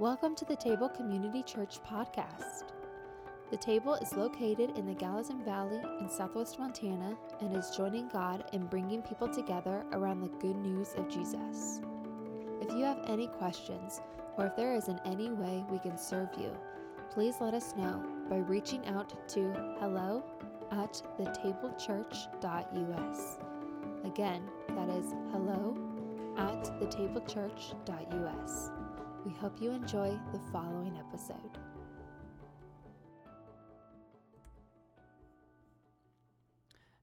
Welcome to the Table Community Church podcast. The Table is located in the Gallatin Valley in southwest Montana and is joining God in bringing people together around the good news of Jesus. If you have any questions or if there is in any way we can serve you, please let us know by reaching out to hello at thetablechurch.us. Again, that is hello at thetablechurch.us. We hope you enjoy the following episode.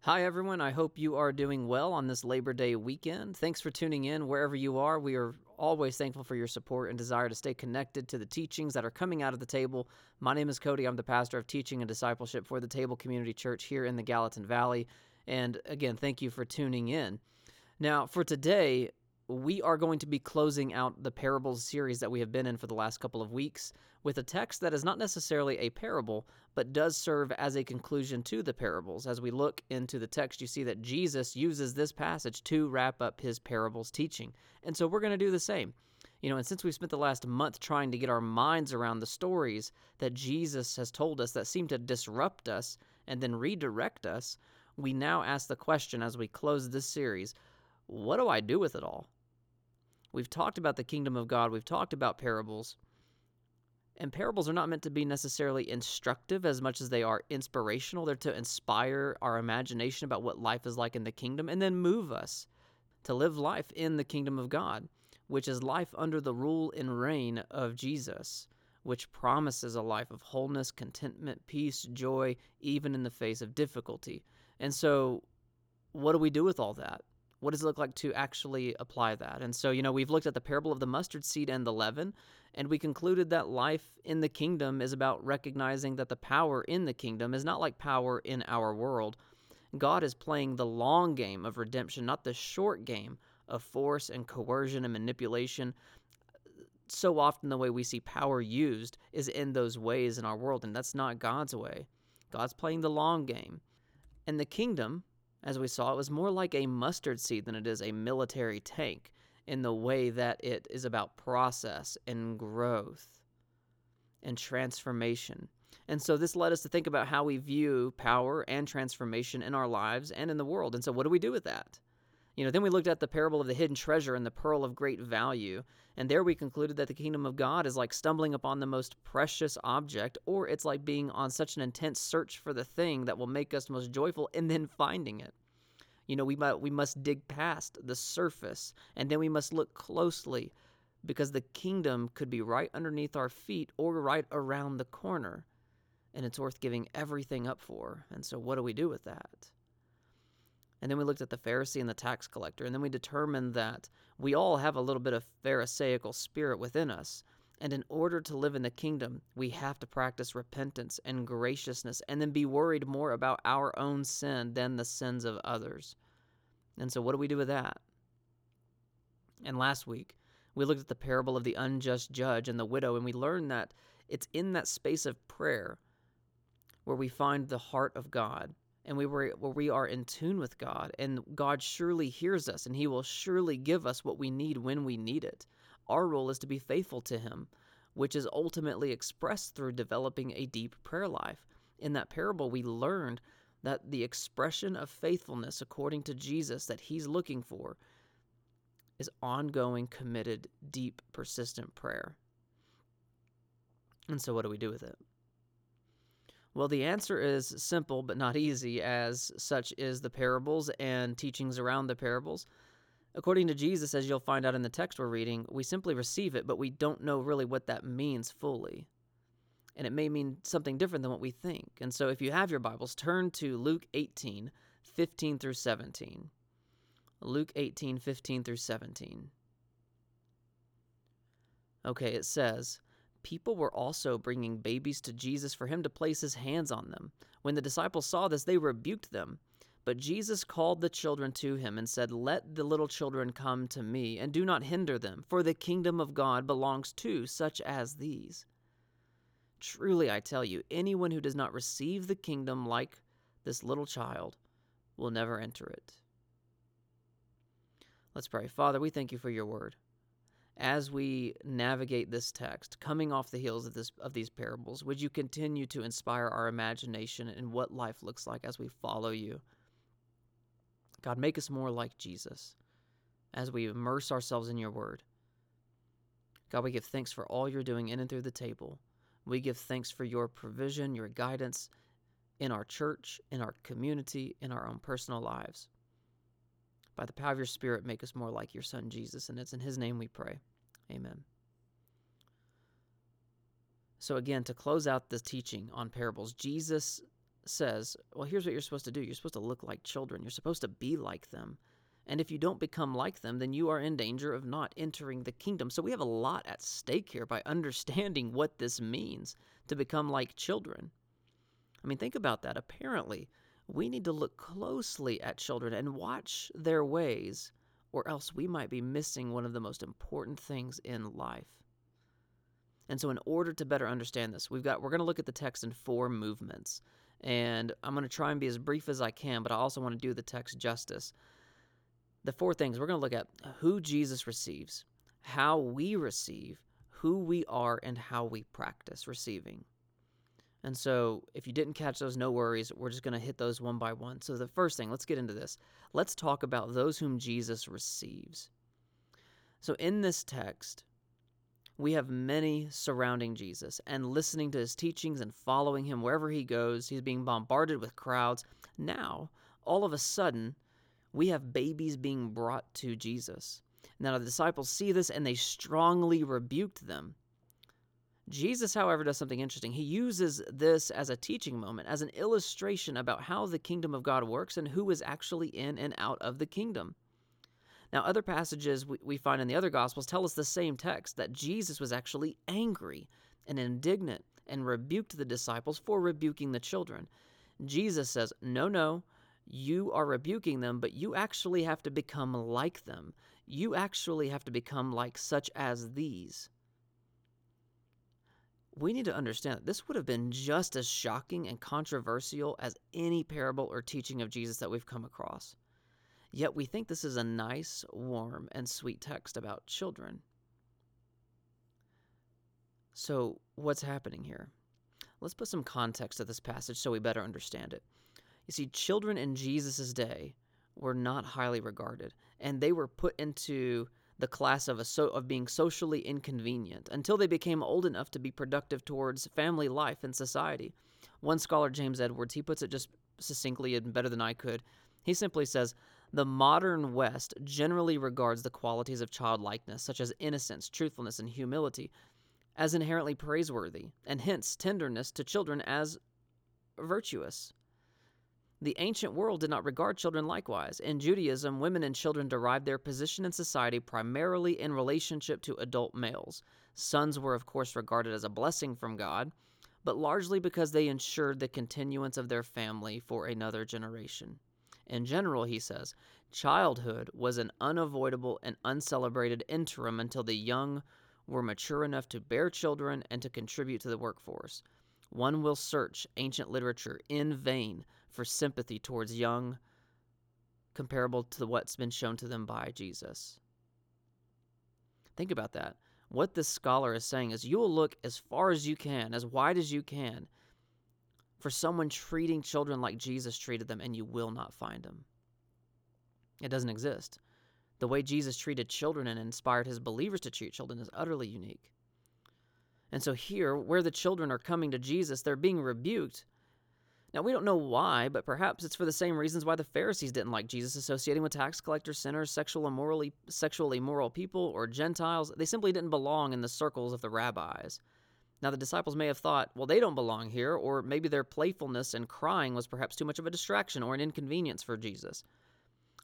Hi, everyone. I hope you are doing well on this Labor Day weekend. Thanks for tuning in wherever you are. We are always thankful for your support and desire to stay connected to the teachings that are coming out of the table. My name is Cody. I'm the pastor of teaching and discipleship for the Table Community Church here in the Gallatin Valley. And again, thank you for tuning in. Now, for today, we are going to be closing out the parables series that we have been in for the last couple of weeks with a text that is not necessarily a parable, but does serve as a conclusion to the parables. As we look into the text, you see that Jesus uses this passage to wrap up his parables teaching. And so we're going to do the same. You know, and since we've spent the last month trying to get our minds around the stories that Jesus has told us that seem to disrupt us and then redirect us, we now ask the question as we close this series what do I do with it all? We've talked about the kingdom of God, we've talked about parables. And parables are not meant to be necessarily instructive as much as they are inspirational. They're to inspire our imagination about what life is like in the kingdom and then move us to live life in the kingdom of God, which is life under the rule and reign of Jesus, which promises a life of wholeness, contentment, peace, joy, even in the face of difficulty. And so, what do we do with all that? What does it look like to actually apply that? And so, you know, we've looked at the parable of the mustard seed and the leaven, and we concluded that life in the kingdom is about recognizing that the power in the kingdom is not like power in our world. God is playing the long game of redemption, not the short game of force and coercion and manipulation. So often, the way we see power used is in those ways in our world, and that's not God's way. God's playing the long game. And the kingdom, as we saw, it was more like a mustard seed than it is a military tank in the way that it is about process and growth and transformation. And so this led us to think about how we view power and transformation in our lives and in the world. And so, what do we do with that? You know, then we looked at the parable of the hidden treasure and the pearl of great value. And there we concluded that the kingdom of God is like stumbling upon the most precious object, or it's like being on such an intense search for the thing that will make us most joyful and then finding it. You know, we might, we must dig past the surface and then we must look closely because the kingdom could be right underneath our feet or right around the corner. And it's worth giving everything up for. And so, what do we do with that? And then we looked at the Pharisee and the tax collector, and then we determined that we all have a little bit of Pharisaical spirit within us. And in order to live in the kingdom, we have to practice repentance and graciousness and then be worried more about our own sin than the sins of others. And so, what do we do with that? And last week, we looked at the parable of the unjust judge and the widow, and we learned that it's in that space of prayer where we find the heart of God and we were where we are in tune with God and God surely hears us and he will surely give us what we need when we need it. Our role is to be faithful to him, which is ultimately expressed through developing a deep prayer life. In that parable we learned that the expression of faithfulness according to Jesus that he's looking for is ongoing, committed, deep, persistent prayer. And so what do we do with it? Well, the answer is simple but not easy, as such is the parables and teachings around the parables. According to Jesus, as you'll find out in the text we're reading, we simply receive it, but we don't know really what that means fully. And it may mean something different than what we think. And so if you have your Bibles, turn to Luke 18, 15 through 17. Luke 18, 15 through 17. Okay, it says, People were also bringing babies to Jesus for him to place his hands on them. When the disciples saw this, they rebuked them. But Jesus called the children to him and said, Let the little children come to me, and do not hinder them, for the kingdom of God belongs to such as these. Truly, I tell you, anyone who does not receive the kingdom like this little child will never enter it. Let's pray. Father, we thank you for your word. As we navigate this text, coming off the heels of this of these parables, would you continue to inspire our imagination in what life looks like as we follow you? God, make us more like Jesus as we immerse ourselves in your word. God, we give thanks for all you're doing in and through the table. We give thanks for your provision, your guidance in our church, in our community, in our own personal lives. By the power of your Spirit, make us more like your Son, Jesus. And it's in his name we pray. Amen. So, again, to close out this teaching on parables, Jesus says, Well, here's what you're supposed to do. You're supposed to look like children, you're supposed to be like them. And if you don't become like them, then you are in danger of not entering the kingdom. So we have a lot at stake here by understanding what this means to become like children. I mean, think about that. Apparently, we need to look closely at children and watch their ways, or else we might be missing one of the most important things in life. And so in order to better understand this, we've got we're going to look at the text in four movements. And I'm going to try and be as brief as I can, but I also want to do the text justice the four things we're going to look at who Jesus receives, how we receive, who we are, and how we practice receiving. And so, if you didn't catch those, no worries. We're just going to hit those one by one. So, the first thing, let's get into this. Let's talk about those whom Jesus receives. So, in this text, we have many surrounding Jesus and listening to his teachings and following him wherever he goes. He's being bombarded with crowds. Now, all of a sudden, we have babies being brought to Jesus. Now the disciples see this and they strongly rebuked them. Jesus, however, does something interesting. He uses this as a teaching moment, as an illustration about how the kingdom of God works and who is actually in and out of the kingdom. Now, other passages we find in the other Gospels tell us the same text that Jesus was actually angry and indignant and rebuked the disciples for rebuking the children. Jesus says, No, no, you are rebuking them, but you actually have to become like them. You actually have to become like such as these. We need to understand that this would have been just as shocking and controversial as any parable or teaching of Jesus that we've come across. Yet we think this is a nice, warm, and sweet text about children. So, what's happening here? Let's put some context to this passage so we better understand it. You see, children in Jesus' day were not highly regarded, and they were put into the class of, so, of being socially inconvenient until they became old enough to be productive towards family life and society. One scholar, James Edwards, he puts it just succinctly and better than I could. He simply says, the modern West generally regards the qualities of childlikeness, such as innocence, truthfulness, and humility, as inherently praiseworthy, and hence tenderness to children as virtuous. The ancient world did not regard children likewise. In Judaism, women and children derived their position in society primarily in relationship to adult males. Sons were, of course, regarded as a blessing from God, but largely because they ensured the continuance of their family for another generation. In general, he says, childhood was an unavoidable and uncelebrated interim until the young were mature enough to bear children and to contribute to the workforce. One will search ancient literature in vain for sympathy towards young, comparable to what's been shown to them by Jesus. Think about that. What this scholar is saying is you will look as far as you can, as wide as you can, for someone treating children like Jesus treated them, and you will not find them. It doesn't exist. The way Jesus treated children and inspired his believers to treat children is utterly unique. And so, here, where the children are coming to Jesus, they're being rebuked now, we don't know why, but perhaps it's for the same reasons why the Pharisees didn't like Jesus associating with tax collectors, sinners, sexual immorally, sexually immoral people, or Gentiles. They simply didn't belong in the circles of the rabbis. Now, the disciples may have thought, well, they don't belong here, or maybe their playfulness and crying was perhaps too much of a distraction or an inconvenience for Jesus.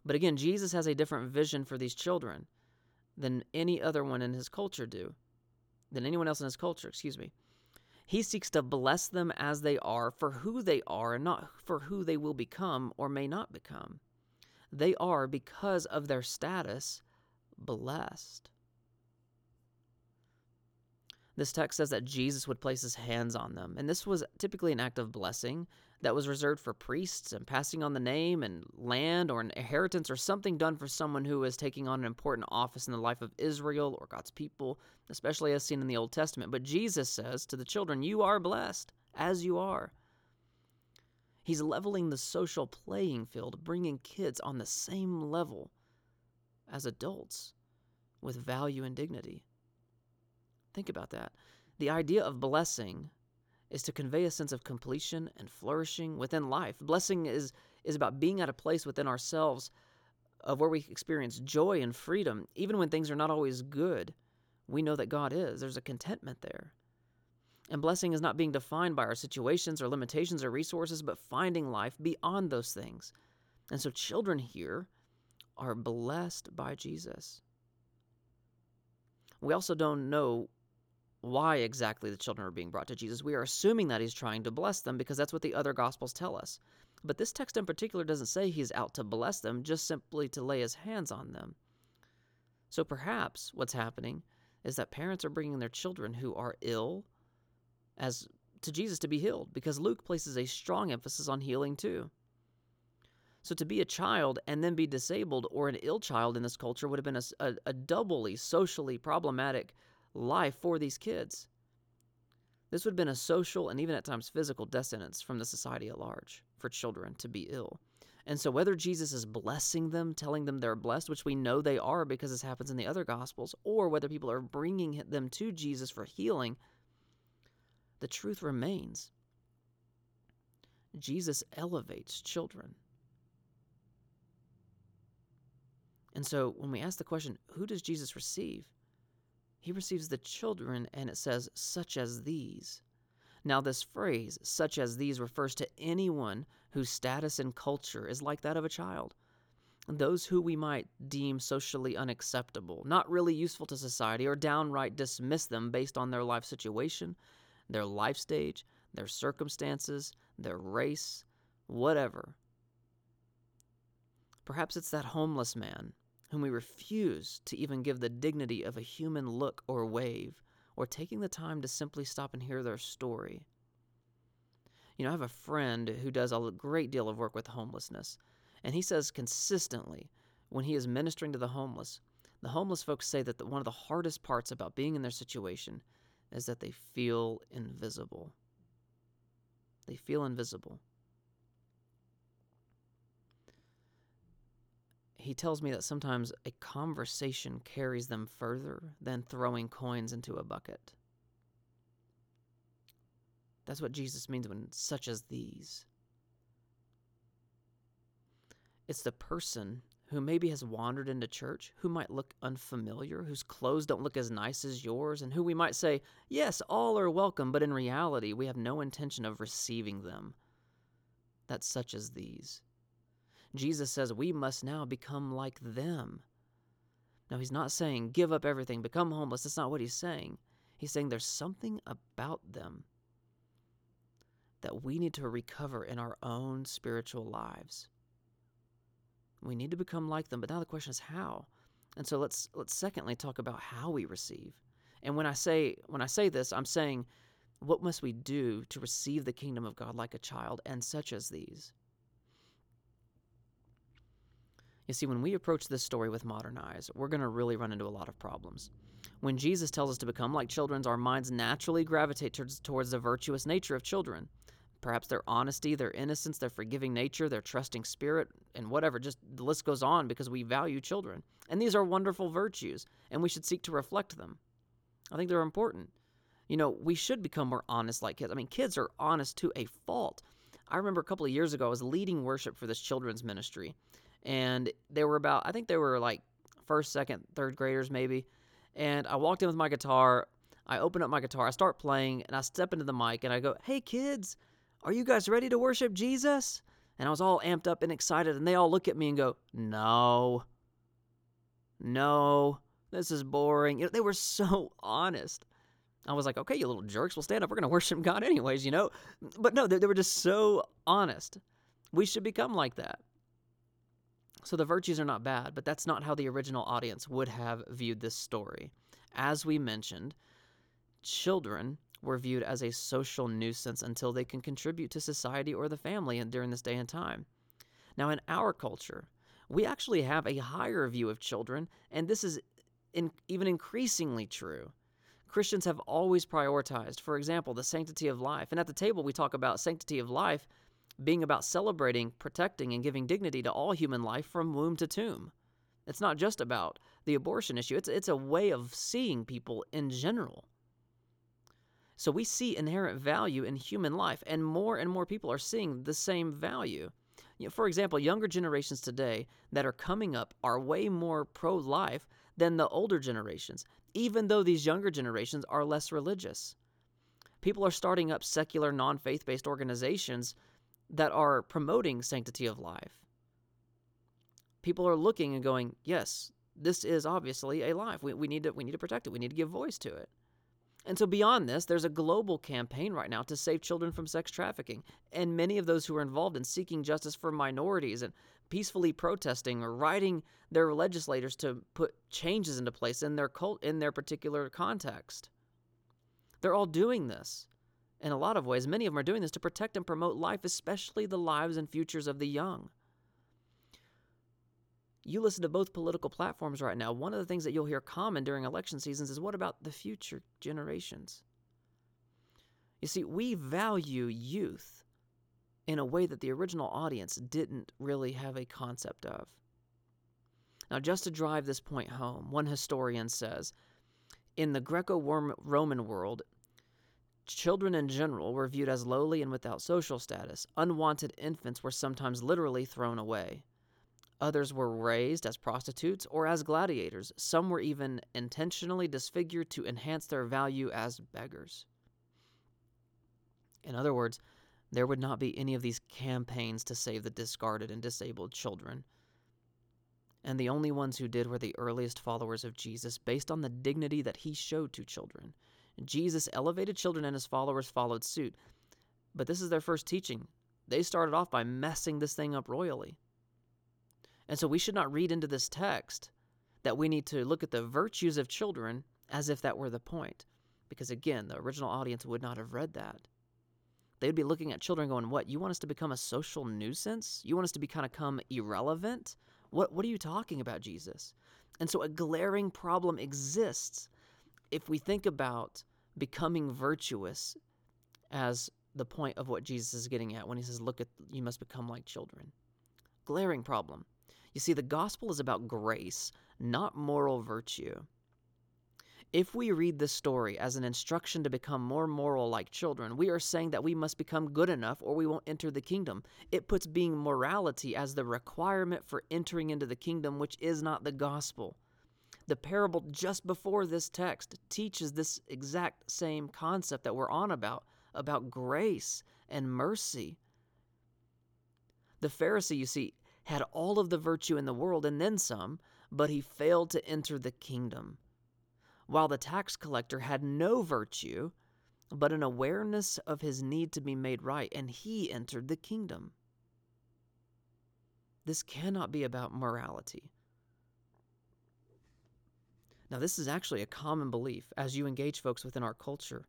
But again, Jesus has a different vision for these children than any other one in his culture do, than anyone else in his culture, excuse me. He seeks to bless them as they are for who they are and not for who they will become or may not become. They are, because of their status, blessed. This text says that Jesus would place his hands on them, and this was typically an act of blessing. that was reserved for priests and passing on the name and land or an inheritance or something done for someone who was taking on an important office in the life of Israel or God's people, especially as seen in the Old Testament. But Jesus says to the children, You are blessed as you are. He's leveling the social playing field, bringing kids on the same level as adults with value and dignity. Think about that. The idea of blessing is to convey a sense of completion and flourishing within life. Blessing is, is about being at a place within ourselves of where we experience joy and freedom, even when things are not always good. We know that God is. There's a contentment there. And blessing is not being defined by our situations or limitations or resources, but finding life beyond those things. And so, children here are blessed by Jesus. We also don't know why exactly the children are being brought to Jesus. We are assuming that he's trying to bless them because that's what the other gospels tell us. But this text in particular doesn't say he's out to bless them, just simply to lay his hands on them. So perhaps what's happening is that parents are bringing their children who are ill as to Jesus to be healed because Luke places a strong emphasis on healing too. So to be a child and then be disabled or an ill child in this culture would have been a, a, a doubly socially problematic life for these kids. This would have been a social and even at times physical dissonance from the society at large for children to be ill. And so, whether Jesus is blessing them, telling them they're blessed, which we know they are because this happens in the other Gospels, or whether people are bringing them to Jesus for healing, the truth remains Jesus elevates children. And so, when we ask the question, who does Jesus receive? He receives the children, and it says, such as these. Now, this phrase, such as these, refers to anyone whose status and culture is like that of a child. Those who we might deem socially unacceptable, not really useful to society, or downright dismiss them based on their life situation, their life stage, their circumstances, their race, whatever. Perhaps it's that homeless man whom we refuse to even give the dignity of a human look or wave, or taking the time to simply stop and hear their story. You know, I have a friend who does a great deal of work with homelessness, and he says consistently when he is ministering to the homeless, the homeless folks say that the, one of the hardest parts about being in their situation is that they feel invisible. They feel invisible. He tells me that sometimes a conversation carries them further than throwing coins into a bucket. That's what Jesus means when such as these. It's the person who maybe has wandered into church, who might look unfamiliar, whose clothes don't look as nice as yours, and who we might say, yes, all are welcome, but in reality, we have no intention of receiving them. That's such as these. Jesus says we must now become like them. Now, he's not saying give up everything, become homeless. That's not what he's saying. He's saying there's something about them that we need to recover in our own spiritual lives. We need to become like them, but now the question is how. And so let's let's secondly talk about how we receive. And when I say when I say this, I'm saying what must we do to receive the kingdom of God like a child and such as these? You see, when we approach this story with modern eyes, we're going to really run into a lot of problems. When Jesus tells us to become like children, our minds naturally gravitate towards, towards the virtuous nature of children. Perhaps their honesty, their innocence, their forgiving nature, their trusting spirit, and whatever. Just the list goes on because we value children. And these are wonderful virtues, and we should seek to reflect them. I think they're important. You know, we should become more honest like kids. I mean, kids are honest to a fault. I remember a couple of years ago, I was leading worship for this children's ministry, and they were about I think they were like first, second, third graders maybe. And I walked in with my guitar. I open up my guitar, I start playing, and I step into the mic and I go, "Hey kids, are you guys ready to worship Jesus?" And I was all amped up and excited, and they all look at me and go, "No, no, this is boring." You know, they were so honest. I was like, "Okay, you little jerks, we'll stand up. We're gonna worship God anyways," you know. But no, they, they were just so honest. We should become like that. So the virtues are not bad, but that's not how the original audience would have viewed this story. As we mentioned, children were viewed as a social nuisance until they can contribute to society or the family during this day and time. Now, in our culture, we actually have a higher view of children, and this is in, even increasingly true. Christians have always prioritized, for example, the sanctity of life. And at the table, we talk about sanctity of life being about celebrating, protecting, and giving dignity to all human life from womb to tomb. It's not just about the abortion issue, it's, it's a way of seeing people in general. So we see inherent value in human life, and more and more people are seeing the same value. You know, for example, younger generations today that are coming up are way more pro life than the older generations, even though these younger generations are less religious. People are starting up secular, non faith based organizations that are promoting sanctity of life. People are looking and going, yes, this is obviously a life. We, we, need to, we need to protect it. We need to give voice to it. And so, beyond this, there's a global campaign right now to save children from sex trafficking. And many of those who are involved in seeking justice for minorities and peacefully protesting or writing their legislators to put changes into place in their cult in their particular context. They're all doing this in a lot of ways. Many of them are doing this to protect and promote life, especially the lives and futures of the young you listen to both political platforms right now, one of the things that you'll hear common during election seasons is what about the future generations? You see, we value youth in a way that the original audience didn't really have a concept of. Now, just to drive this point home, one historian says In the Greco Roman world, children in general were viewed as lowly and without social status. Unwanted infants were sometimes literally thrown away. Others were raised as prostitutes or as gladiators. Some were even intentionally disfigured to enhance their value as beggars. In other words, there would not be any of these campaigns to save the discarded and disabled children. And the only ones who did were the earliest followers of Jesus based on the dignity that he showed to children. Jesus elevated children and his followers followed suit. But this is their first teaching. They started off by messing this thing up royally. And so we should not read into this text that we need to look at the virtues of children as if that were the point. Because again, the original audience would not have read that. They would be looking at children going, What? You want us to become a social nuisance? You want us to be kind of come irrelevant? What, what are you talking about, Jesus? And so a glaring problem exists if we think about becoming virtuous as the point of what Jesus is getting at when he says, Look at, you must become like children. Glaring problem. You see, the gospel is about grace, not moral virtue. If we read this story as an instruction to become more moral like children, we are saying that we must become good enough or we won't enter the kingdom. It puts being morality as the requirement for entering into the kingdom, which is not the gospel. The parable just before this text teaches this exact same concept that we're on about, about grace and mercy. The Pharisee, you see, had all of the virtue in the world and then some, but he failed to enter the kingdom. While the tax collector had no virtue, but an awareness of his need to be made right, and he entered the kingdom. This cannot be about morality. Now, this is actually a common belief as you engage folks within our culture.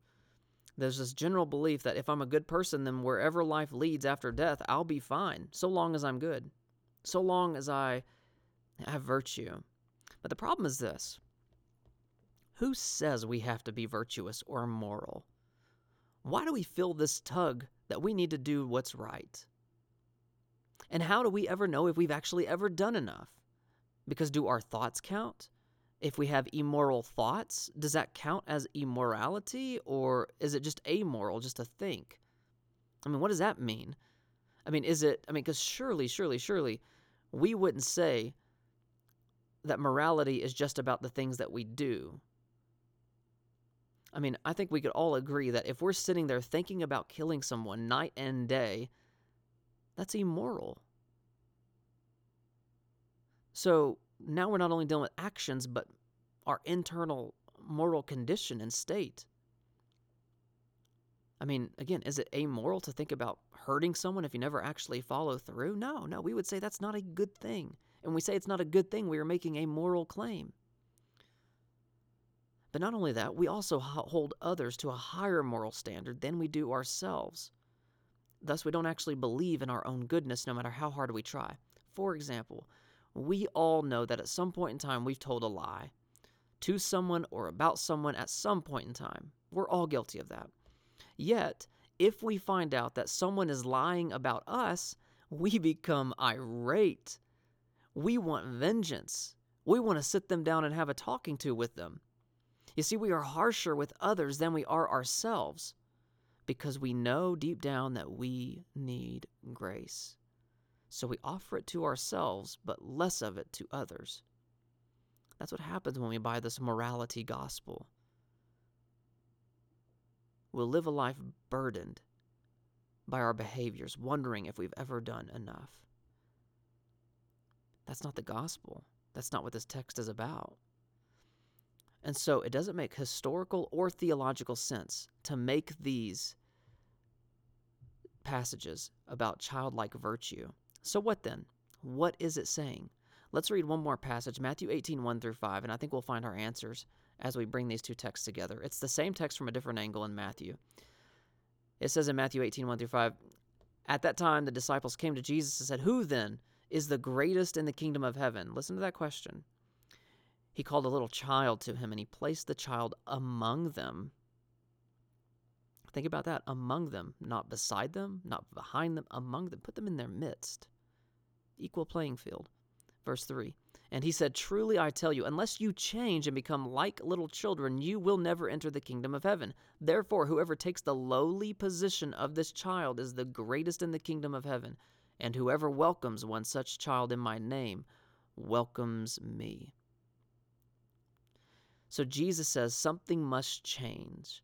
There's this general belief that if I'm a good person, then wherever life leads after death, I'll be fine, so long as I'm good so long as I have virtue. But the problem is this who says we have to be virtuous or moral? Why do we feel this tug that we need to do what's right? And how do we ever know if we've actually ever done enough? Because do our thoughts count? If we have immoral thoughts, does that count as immorality or is it just amoral just to think? I mean, what does that mean? I mean, is it, I mean, because surely, surely, surely we wouldn't say that morality is just about the things that we do. I mean, I think we could all agree that if we're sitting there thinking about killing someone night and day, that's immoral. So now we're not only dealing with actions, but our internal moral condition and state. I mean, again, is it amoral to think about hurting someone if you never actually follow through? No, no, we would say that's not a good thing. And we say it's not a good thing, we are making a moral claim. But not only that, we also hold others to a higher moral standard than we do ourselves. Thus, we don't actually believe in our own goodness no matter how hard we try. For example, we all know that at some point in time we've told a lie to someone or about someone at some point in time. We're all guilty of that. Yet, if we find out that someone is lying about us, we become irate. We want vengeance. We want to sit them down and have a talking to with them. You see, we are harsher with others than we are ourselves because we know deep down that we need grace. So we offer it to ourselves, but less of it to others. That's what happens when we buy this morality gospel. We'll live a life burdened by our behaviors, wondering if we've ever done enough. That's not the gospel. That's not what this text is about. And so it doesn't make historical or theological sense to make these passages about childlike virtue. So, what then? What is it saying? Let's read one more passage, Matthew 18, 1 through 5, and I think we'll find our answers as we bring these two texts together. It's the same text from a different angle in Matthew. It says in Matthew 18, 1 through 5, At that time the disciples came to Jesus and said, Who then is the greatest in the kingdom of heaven? Listen to that question. He called a little child to him, and he placed the child among them. Think about that among them, not beside them, not behind them, among them. Put them in their midst. Equal playing field. Verse 3 And he said, Truly I tell you, unless you change and become like little children, you will never enter the kingdom of heaven. Therefore, whoever takes the lowly position of this child is the greatest in the kingdom of heaven. And whoever welcomes one such child in my name welcomes me. So Jesus says something must change.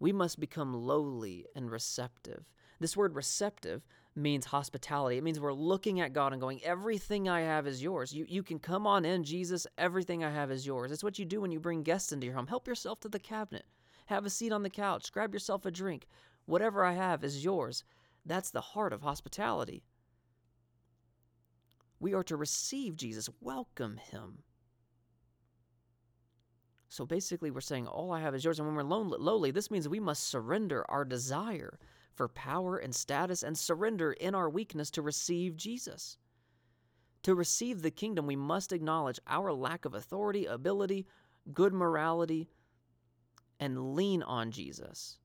We must become lowly and receptive. This word receptive means hospitality. It means we're looking at God and going, Everything I have is yours. You, you can come on in, Jesus. Everything I have is yours. It's what you do when you bring guests into your home. Help yourself to the cabinet. Have a seat on the couch. Grab yourself a drink. Whatever I have is yours. That's the heart of hospitality. We are to receive Jesus, welcome him. So basically, we're saying, All I have is yours. And when we're lowly, this means we must surrender our desire for power and status and surrender in our weakness to receive Jesus. To receive the kingdom, we must acknowledge our lack of authority, ability, good morality, and lean on Jesus.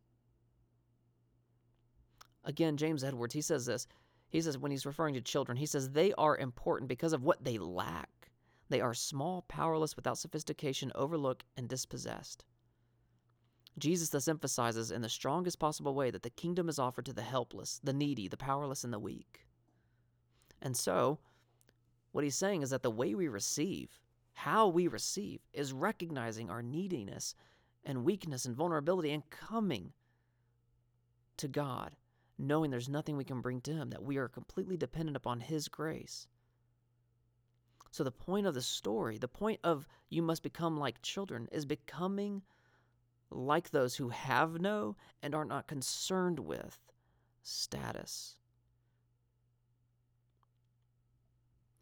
Again, James Edwards, he says this. He says, when he's referring to children, he says, they are important because of what they lack. They are small, powerless, without sophistication, overlooked, and dispossessed. Jesus thus emphasizes in the strongest possible way that the kingdom is offered to the helpless, the needy, the powerless, and the weak. And so, what he's saying is that the way we receive, how we receive, is recognizing our neediness and weakness and vulnerability and coming to God, knowing there's nothing we can bring to Him, that we are completely dependent upon His grace. So, the point of the story, the point of you must become like children, is becoming like those who have no and are not concerned with status.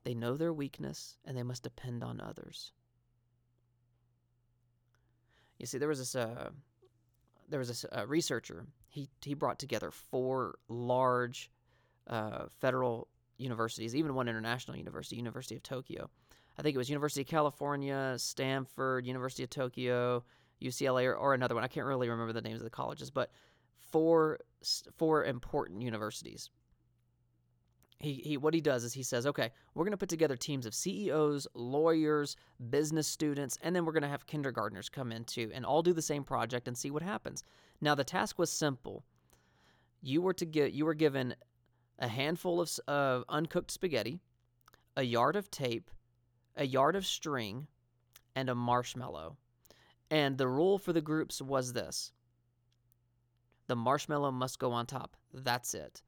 They know their weakness and they must depend on others. You see, there was this uh, there was this uh, researcher. He he brought together four large uh, federal universities, even one international university, University of Tokyo. I think it was University of California, Stanford, University of Tokyo, UCLA, or, or another one. I can't really remember the names of the colleges, but four four important universities. He, he what he does is he says, okay, we're going to put together teams of CEOs, lawyers, business students, and then we're going to have kindergartners come in too, and all do the same project and see what happens. Now the task was simple. You were to get you were given a handful of uh, uncooked spaghetti, a yard of tape, a yard of string, and a marshmallow. And the rule for the groups was this the marshmallow must go on top. That's it.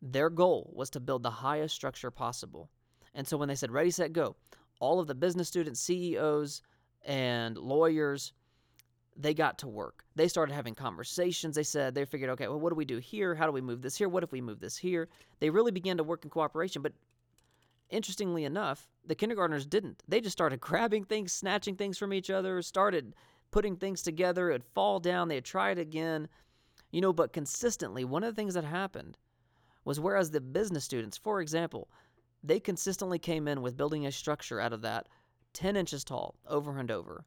Their goal was to build the highest structure possible. And so when they said ready, set, go, all of the business students, CEOs, and lawyers, they got to work. They started having conversations. They said, they figured, okay, well, what do we do here? How do we move this here? What if we move this here? They really began to work in cooperation. But interestingly enough, the kindergartners didn't. They just started grabbing things, snatching things from each other, started putting things together, it'd fall down, they'd try it again. You know, but consistently, one of the things that happened was whereas the business students, for example, they consistently came in with building a structure out of that 10 inches tall, over and over.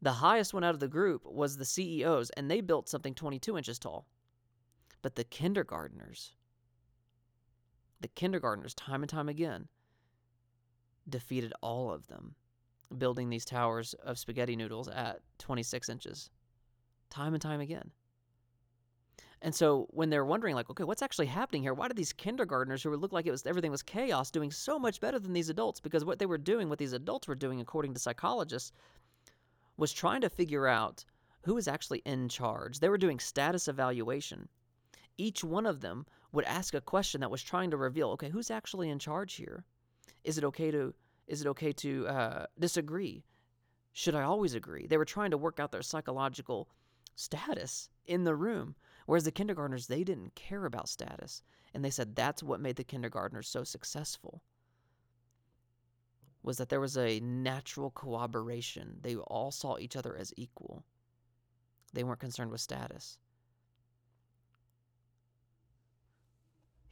The highest one out of the group was the CEOs, and they built something 22 inches tall. But the kindergartners, the kindergartners, time and time again, defeated all of them, building these towers of spaghetti noodles at 26 inches, time and time again. And so when they're wondering, like, okay, what's actually happening here? Why did these kindergartners who looked like it was everything was chaos doing so much better than these adults? Because what they were doing, what these adults were doing, according to psychologists, was trying to figure out who is actually in charge. They were doing status evaluation. Each one of them would ask a question that was trying to reveal, okay, who's actually in charge here? Is it okay to is it okay to uh, disagree? Should I always agree? They were trying to work out their psychological status in the room. Whereas the kindergartners, they didn't care about status. And they said that's what made the kindergartners so successful. Was that there was a natural cooperation. They all saw each other as equal. They weren't concerned with status.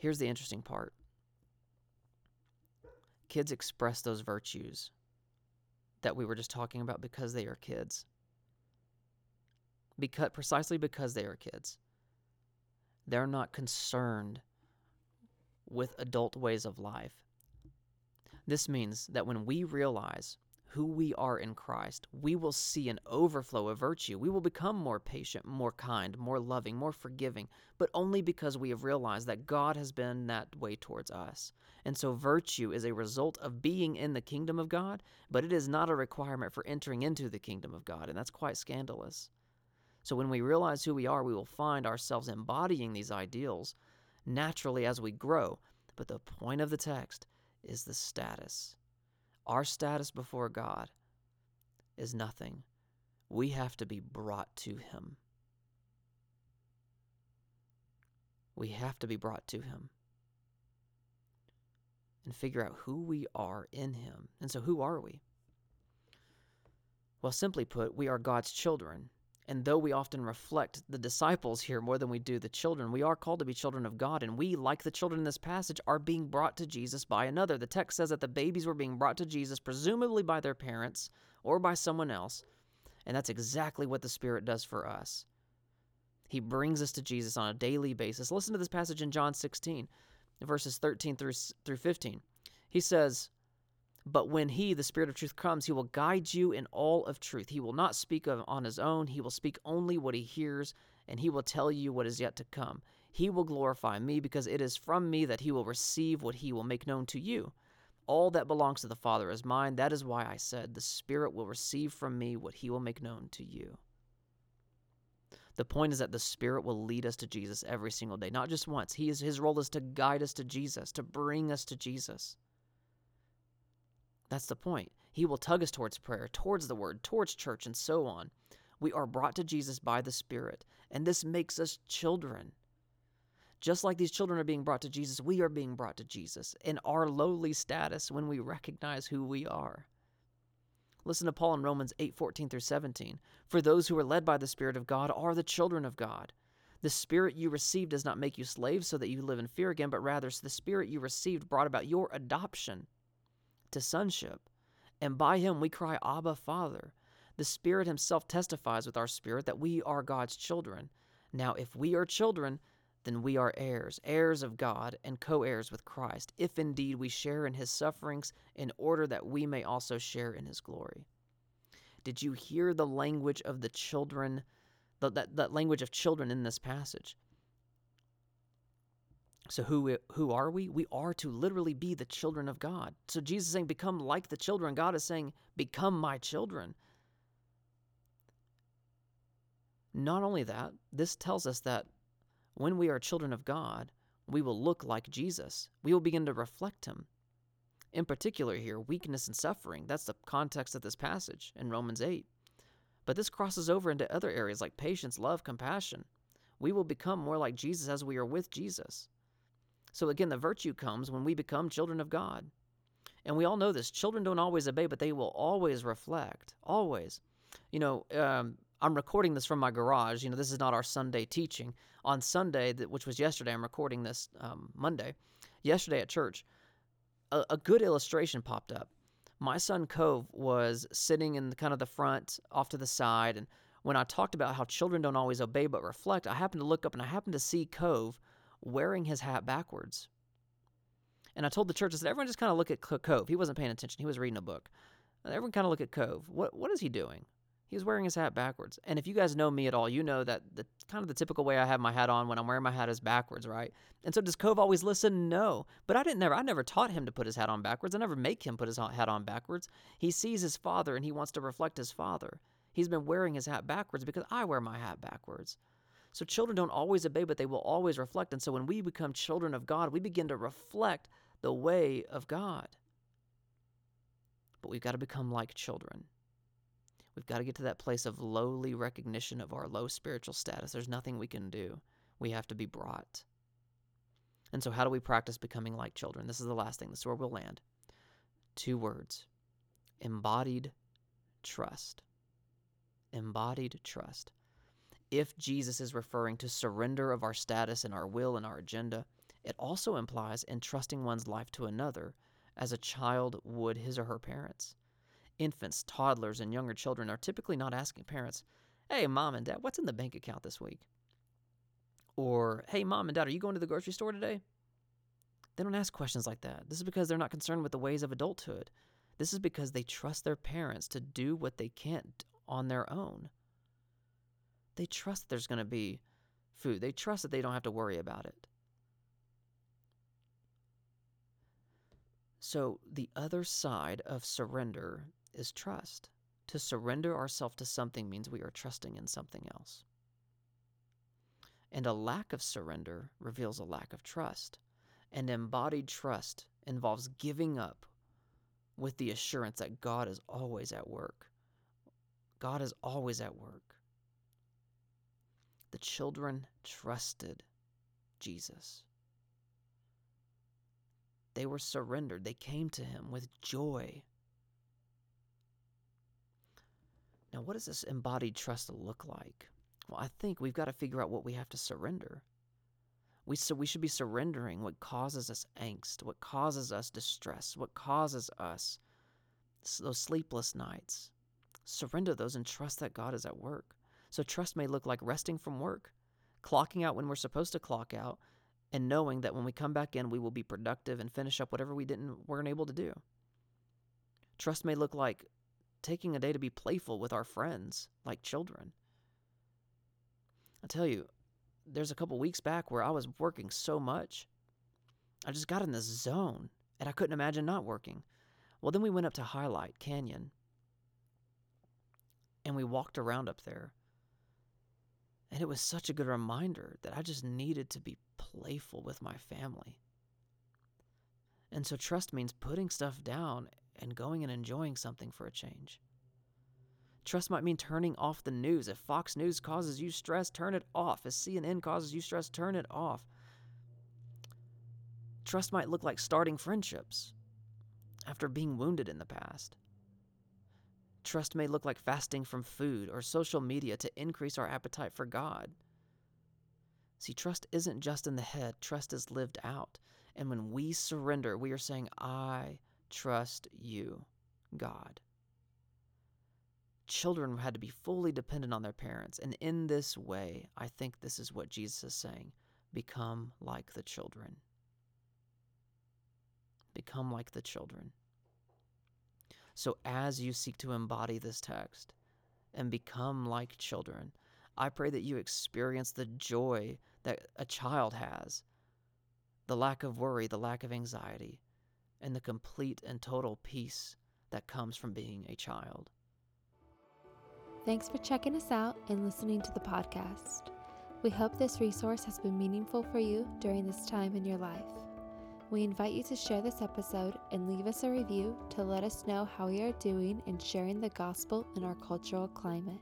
Here's the interesting part kids express those virtues that we were just talking about because they are kids. Because precisely because they are kids. They're not concerned with adult ways of life. This means that when we realize who we are in Christ, we will see an overflow of virtue. We will become more patient, more kind, more loving, more forgiving, but only because we have realized that God has been that way towards us. And so, virtue is a result of being in the kingdom of God, but it is not a requirement for entering into the kingdom of God, and that's quite scandalous. So, when we realize who we are, we will find ourselves embodying these ideals naturally as we grow. But the point of the text is the status. Our status before God is nothing. We have to be brought to Him. We have to be brought to Him and figure out who we are in Him. And so, who are we? Well, simply put, we are God's children. And though we often reflect the disciples here more than we do the children, we are called to be children of God. And we, like the children in this passage, are being brought to Jesus by another. The text says that the babies were being brought to Jesus, presumably by their parents or by someone else. And that's exactly what the Spirit does for us. He brings us to Jesus on a daily basis. Listen to this passage in John 16, verses 13 through, through 15. He says, but when he, the Spirit of truth, comes, he will guide you in all of truth. He will not speak of, on his own. He will speak only what he hears, and he will tell you what is yet to come. He will glorify me, because it is from me that he will receive what he will make known to you. All that belongs to the Father is mine. That is why I said, The Spirit will receive from me what he will make known to you. The point is that the Spirit will lead us to Jesus every single day, not just once. He is, his role is to guide us to Jesus, to bring us to Jesus. That's the point. He will tug us towards prayer, towards the word, towards church, and so on. We are brought to Jesus by the Spirit, and this makes us children. Just like these children are being brought to Jesus, we are being brought to Jesus in our lowly status when we recognize who we are. Listen to Paul in Romans 8 14 through 17. For those who are led by the Spirit of God are the children of God. The Spirit you received does not make you slaves so that you live in fear again, but rather the Spirit you received brought about your adoption to sonship. And by him we cry, Abba, Father. The Spirit himself testifies with our spirit that we are God's children. Now, if we are children, then we are heirs, heirs of God, and co heirs with Christ, if indeed we share in his sufferings, in order that we may also share in his glory. Did you hear the language of the children, that, that language of children in this passage? So who who are we? We are to literally be the children of God. So Jesus is saying become like the children. God is saying become my children. Not only that, this tells us that when we are children of God, we will look like Jesus. We will begin to reflect him. In particular here, weakness and suffering. That's the context of this passage in Romans 8. But this crosses over into other areas like patience, love, compassion. We will become more like Jesus as we are with Jesus. So again, the virtue comes when we become children of God. And we all know this. Children don't always obey, but they will always reflect. Always. You know, um, I'm recording this from my garage. You know, this is not our Sunday teaching. On Sunday, which was yesterday, I'm recording this um, Monday. Yesterday at church, a, a good illustration popped up. My son Cove was sitting in the, kind of the front, off to the side, and when I talked about how children don't always obey but reflect, I happened to look up and I happened to see Cove wearing his hat backwards. And I told the church, I said, everyone just kind of look at Cove. He wasn't paying attention. He was reading a book. Everyone kind of look at Cove. What what is he doing? He's wearing his hat backwards. And if you guys know me at all, you know that the kind of the typical way I have my hat on when I'm wearing my hat is backwards, right? And so does Cove always listen? No. But I didn't never I never taught him to put his hat on backwards. I never make him put his hat on backwards. He sees his father and he wants to reflect his father. He's been wearing his hat backwards because I wear my hat backwards. So children don't always obey, but they will always reflect. And so when we become children of God, we begin to reflect the way of God. But we've got to become like children. We've got to get to that place of lowly recognition of our low spiritual status. There's nothing we can do. We have to be brought. And so, how do we practice becoming like children? This is the last thing. This is where we'll land. Two words embodied trust embodied trust. If Jesus is referring to surrender of our status and our will and our agenda, it also implies entrusting one's life to another as a child would his or her parents. Infants, toddlers, and younger children are typically not asking parents, Hey, mom and dad, what's in the bank account this week? Or, Hey, mom and dad, are you going to the grocery store today? They don't ask questions like that. This is because they're not concerned with the ways of adulthood. This is because they trust their parents to do what they can't on their own. They trust there's going to be food, they trust that they don't have to worry about it. So, the other side of surrender is trust. To surrender ourselves to something means we are trusting in something else. And a lack of surrender reveals a lack of trust. And embodied trust involves giving up with the assurance that God is always at work. God is always at work. The children trusted Jesus. They were surrendered. They came to him with joy. Now, what does this embodied trust look like? Well, I think we've got to figure out what we have to surrender. We, so we should be surrendering what causes us angst, what causes us distress, what causes us those sleepless nights, surrender those and trust that God is at work. So trust may look like resting from work, clocking out when we're supposed to clock out, and knowing that when we come back in, we will be productive and finish up whatever we didn't weren't able to do. Trust may look like taking a day to be playful with our friends, like children. I tell you, there's a couple weeks back where I was working so much, I just got in this zone, and I couldn't imagine not working. Well, then we went up to Highlight Canyon, and we walked around up there. And it was such a good reminder that I just needed to be playful with my family. And so trust means putting stuff down and going and enjoying something for a change. Trust might mean turning off the news. If Fox News causes you stress, turn it off. If CNN causes you stress, turn it off. Trust might look like starting friendships after being wounded in the past. Trust may look like fasting from food or social media to increase our appetite for God. See, trust isn't just in the head, trust is lived out. And when we surrender, we are saying, I trust you, God. Children had to be fully dependent on their parents. And in this way, I think this is what Jesus is saying become like the children. Become like the children. So, as you seek to embody this text and become like children, I pray that you experience the joy that a child has, the lack of worry, the lack of anxiety, and the complete and total peace that comes from being a child. Thanks for checking us out and listening to the podcast. We hope this resource has been meaningful for you during this time in your life. We invite you to share this episode and leave us a review to let us know how we are doing in sharing the gospel in our cultural climate.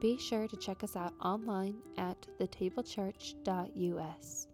Be sure to check us out online at thetablechurch.us.